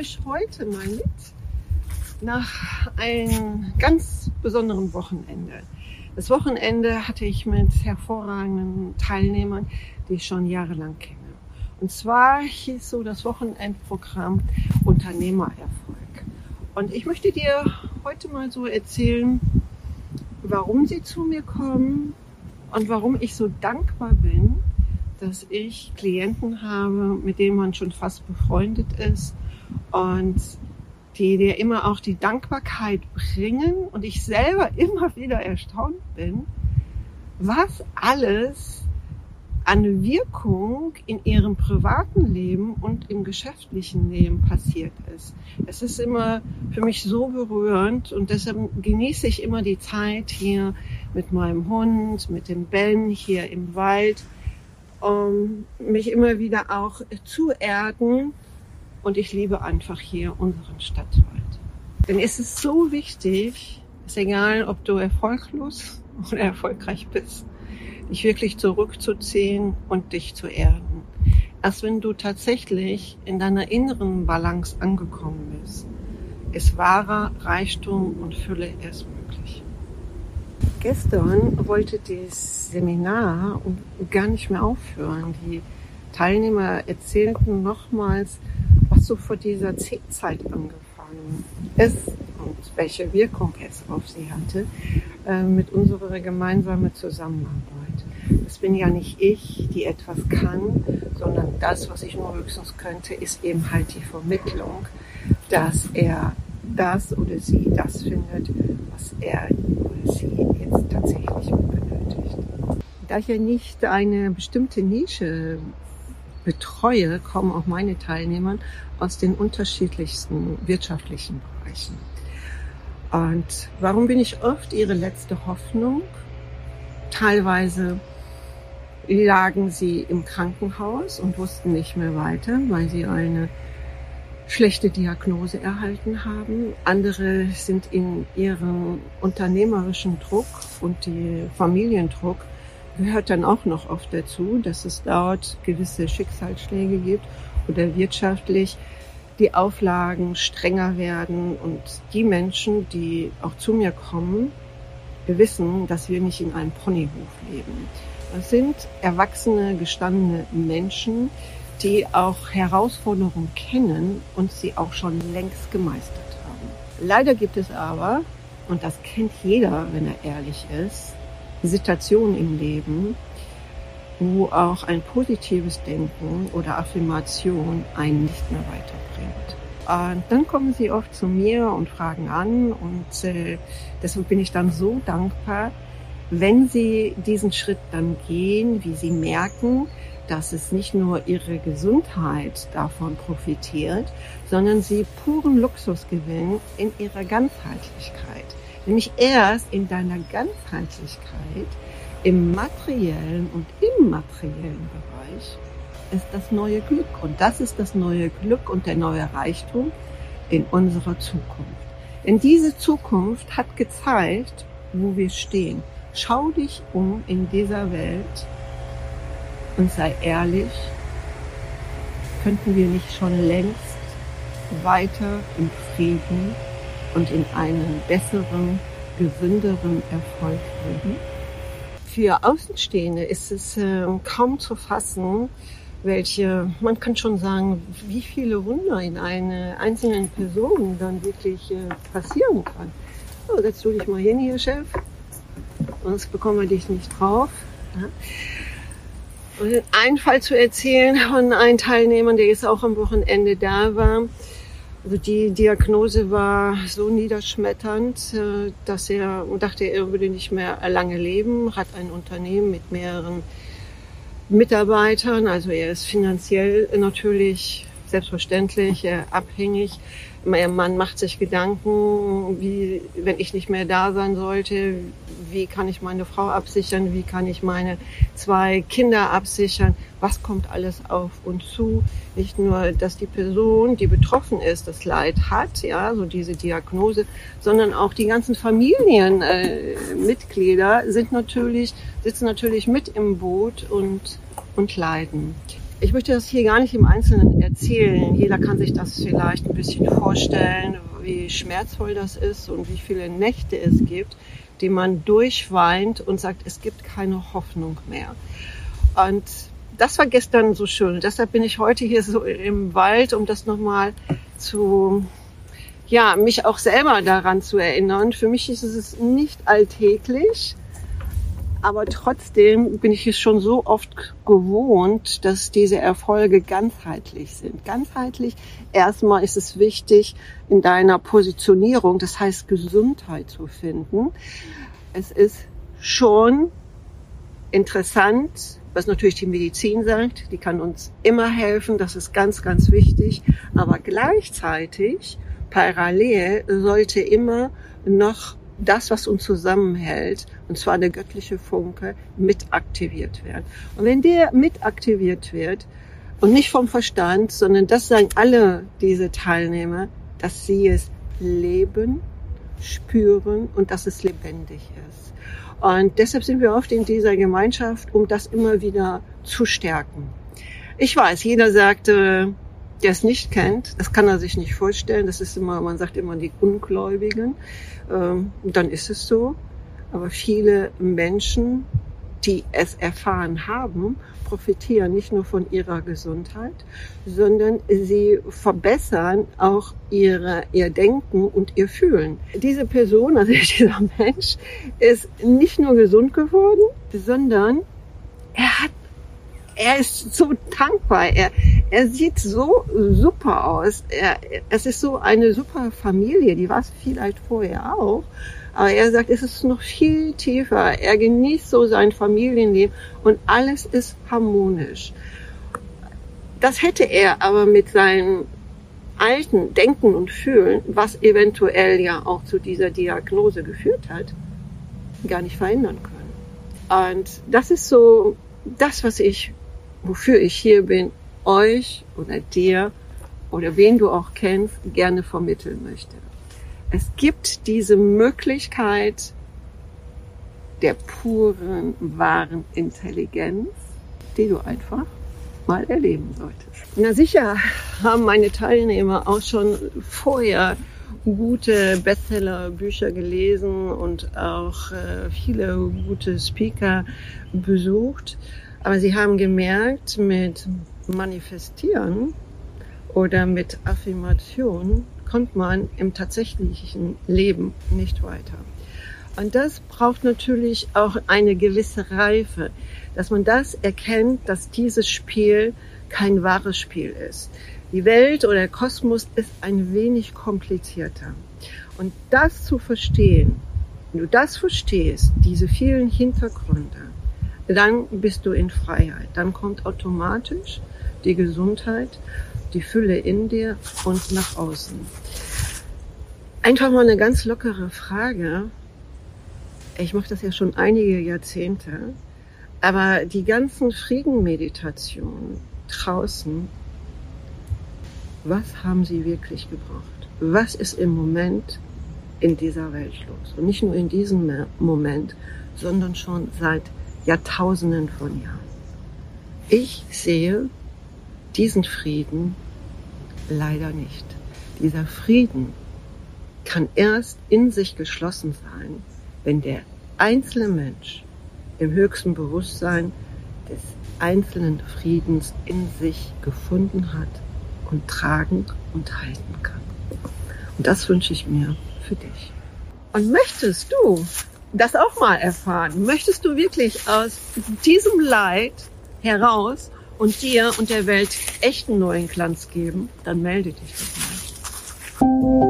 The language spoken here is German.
nehme heute mal mit nach einem ganz besonderen Wochenende. Das Wochenende hatte ich mit hervorragenden Teilnehmern, die ich schon jahrelang kenne. Und zwar hieß so das Wochenendprogramm Unternehmererfolg. Und ich möchte dir heute mal so erzählen, warum sie zu mir kommen und warum ich so dankbar bin, dass ich Klienten habe, mit denen man schon fast befreundet ist und die dir immer auch die Dankbarkeit bringen und ich selber immer wieder erstaunt bin, was alles an Wirkung in ihrem privaten Leben und im geschäftlichen Leben passiert ist. Es ist immer für mich so berührend und deshalb genieße ich immer die Zeit hier mit meinem Hund, mit dem Ben hier im Wald, um mich immer wieder auch zu erden und ich liebe einfach hier unseren Stadtwald. Denn es ist so wichtig, ist egal, ob du erfolglos oder erfolgreich bist, dich wirklich zurückzuziehen und dich zu erden. Erst wenn du tatsächlich in deiner inneren Balance angekommen bist, ist wahrer Reichtum und Fülle erst möglich. Gestern wollte das Seminar gar nicht mehr aufhören. Die Teilnehmer erzählten nochmals, so vor dieser C-Zeit angefangen ist und welche Wirkung es auf sie hatte äh, mit unserer gemeinsamen Zusammenarbeit. Es bin ja nicht ich, die etwas kann, sondern das, was ich nur höchstens könnte, ist eben halt die Vermittlung, dass er das oder sie das findet, was er oder sie jetzt tatsächlich benötigt. Da ich ja nicht eine bestimmte Nische betreue, kommen auch meine Teilnehmer aus den unterschiedlichsten wirtschaftlichen Bereichen. Und warum bin ich oft ihre letzte Hoffnung? Teilweise lagen sie im Krankenhaus und wussten nicht mehr weiter, weil sie eine schlechte Diagnose erhalten haben. Andere sind in ihrem unternehmerischen Druck und die Familiendruck gehört dann auch noch oft dazu, dass es dort gewisse Schicksalsschläge gibt oder wirtschaftlich die Auflagen strenger werden und die Menschen, die auch zu mir kommen, wissen, dass wir nicht in einem Ponyhof leben. Das sind erwachsene, gestandene Menschen, die auch Herausforderungen kennen und sie auch schon längst gemeistert haben. Leider gibt es aber, und das kennt jeder, wenn er ehrlich ist, Situationen im Leben, wo auch ein positives Denken oder Affirmation einen nicht mehr weiterbringt. Und dann kommen sie oft zu mir und fragen an und äh, deshalb bin ich dann so dankbar, wenn sie diesen Schritt dann gehen, wie sie merken, dass es nicht nur ihre Gesundheit davon profitiert, sondern sie puren Luxus gewinnen in ihrer Ganzheitlichkeit. Nämlich erst in deiner Ganzheitlichkeit im materiellen und immateriellen Bereich ist das neue Glück. Und das ist das neue Glück und der neue Reichtum in unserer Zukunft. Denn diese Zukunft hat gezeigt, wo wir stehen. Schau dich um in dieser Welt und sei ehrlich, könnten wir nicht schon längst weiter im Frieden und in einem besseren, gesünderen Erfolg leben? Für Außenstehende ist es äh, kaum zu fassen, welche, man kann schon sagen, wie viele Wunder in einer einzelnen Person dann wirklich äh, passieren kann. So, setz du dich mal hin hier, Chef sonst bekommen wir dich nicht drauf. Und einen Fall zu erzählen von einem Teilnehmer, der jetzt auch am Wochenende da war. Also die Diagnose war so niederschmetternd, äh, dass er dachte, er würde nicht mehr lange leben, hat ein Unternehmen mit mehreren Mitarbeitern, also er ist finanziell natürlich selbstverständlich abhängig. Mein Mann macht sich Gedanken, wie, wenn ich nicht mehr da sein sollte, wie kann ich meine Frau absichern, wie kann ich meine zwei Kinder absichern, was kommt alles auf uns zu. Nicht nur, dass die Person, die betroffen ist, das Leid hat, ja, so diese Diagnose, sondern auch die ganzen Familienmitglieder äh, sind natürlich, sitzen natürlich mit im Boot und, und leiden. Ich möchte das hier gar nicht im Einzelnen erzählen. Jeder kann sich das vielleicht ein bisschen vorstellen, wie schmerzvoll das ist und wie viele Nächte es gibt, die man durchweint und sagt, es gibt keine Hoffnung mehr. Und das war gestern so schön. Deshalb bin ich heute hier so im Wald, um das nochmal zu, ja, mich auch selber daran zu erinnern. Für mich ist es nicht alltäglich, aber trotzdem bin ich es schon so oft gewohnt, dass diese Erfolge ganzheitlich sind. Ganzheitlich, erstmal ist es wichtig, in deiner Positionierung, das heißt Gesundheit zu finden. Es ist schon interessant, was natürlich die Medizin sagt. Die kann uns immer helfen. Das ist ganz, ganz wichtig. Aber gleichzeitig, parallel, sollte immer noch das, was uns zusammenhält, und zwar der göttliche Funke, mit aktiviert werden. Und wenn der mit aktiviert wird, und nicht vom Verstand, sondern das sagen alle diese Teilnehmer, dass sie es leben, spüren und dass es lebendig ist. Und deshalb sind wir oft in dieser Gemeinschaft, um das immer wieder zu stärken. Ich weiß, jeder sagte, der es nicht kennt, das kann er sich nicht vorstellen. Das ist immer, man sagt immer die Ungläubigen. Ähm, dann ist es so. Aber viele Menschen, die es erfahren haben, profitieren nicht nur von ihrer Gesundheit, sondern sie verbessern auch ihre, ihr Denken und ihr Fühlen. Diese Person, also dieser Mensch, ist nicht nur gesund geworden, sondern er hat er ist so dankbar. Er, er sieht so super aus. Er, es ist so eine super Familie. Die war es vielleicht vorher auch. Aber er sagt, es ist noch viel tiefer. Er genießt so sein Familienleben und alles ist harmonisch. Das hätte er aber mit seinem alten Denken und Fühlen, was eventuell ja auch zu dieser Diagnose geführt hat, gar nicht verändern können. Und das ist so das, was ich wofür ich hier bin, euch oder dir oder wen du auch kennst, gerne vermitteln möchte. Es gibt diese Möglichkeit der puren, wahren Intelligenz, die du einfach mal erleben solltest. Na sicher haben meine Teilnehmer auch schon vorher gute Bestseller-Bücher gelesen und auch äh, viele gute Speaker besucht. Aber sie haben gemerkt, mit Manifestieren oder mit Affirmation kommt man im tatsächlichen Leben nicht weiter. Und das braucht natürlich auch eine gewisse Reife, dass man das erkennt, dass dieses Spiel kein wahres Spiel ist. Die Welt oder der Kosmos ist ein wenig komplizierter. Und das zu verstehen, wenn du das verstehst, diese vielen Hintergründe, dann bist du in Freiheit. Dann kommt automatisch die Gesundheit, die Fülle in dir und nach außen. Einfach mal eine ganz lockere Frage. Ich mache das ja schon einige Jahrzehnte, aber die ganzen Friedenmeditationen draußen, was haben sie wirklich gebraucht? Was ist im Moment in dieser Welt los? Und nicht nur in diesem Moment, sondern schon seit Jahrtausenden von Jahren. Ich sehe diesen Frieden leider nicht. Dieser Frieden kann erst in sich geschlossen sein, wenn der einzelne Mensch im höchsten Bewusstsein des einzelnen Friedens in sich gefunden hat und tragen und halten kann. Und das wünsche ich mir für dich. Und möchtest du das auch mal erfahren? Möchtest du wirklich aus diesem Leid heraus und dir und der Welt echten neuen Glanz geben? Dann melde dich doch mal.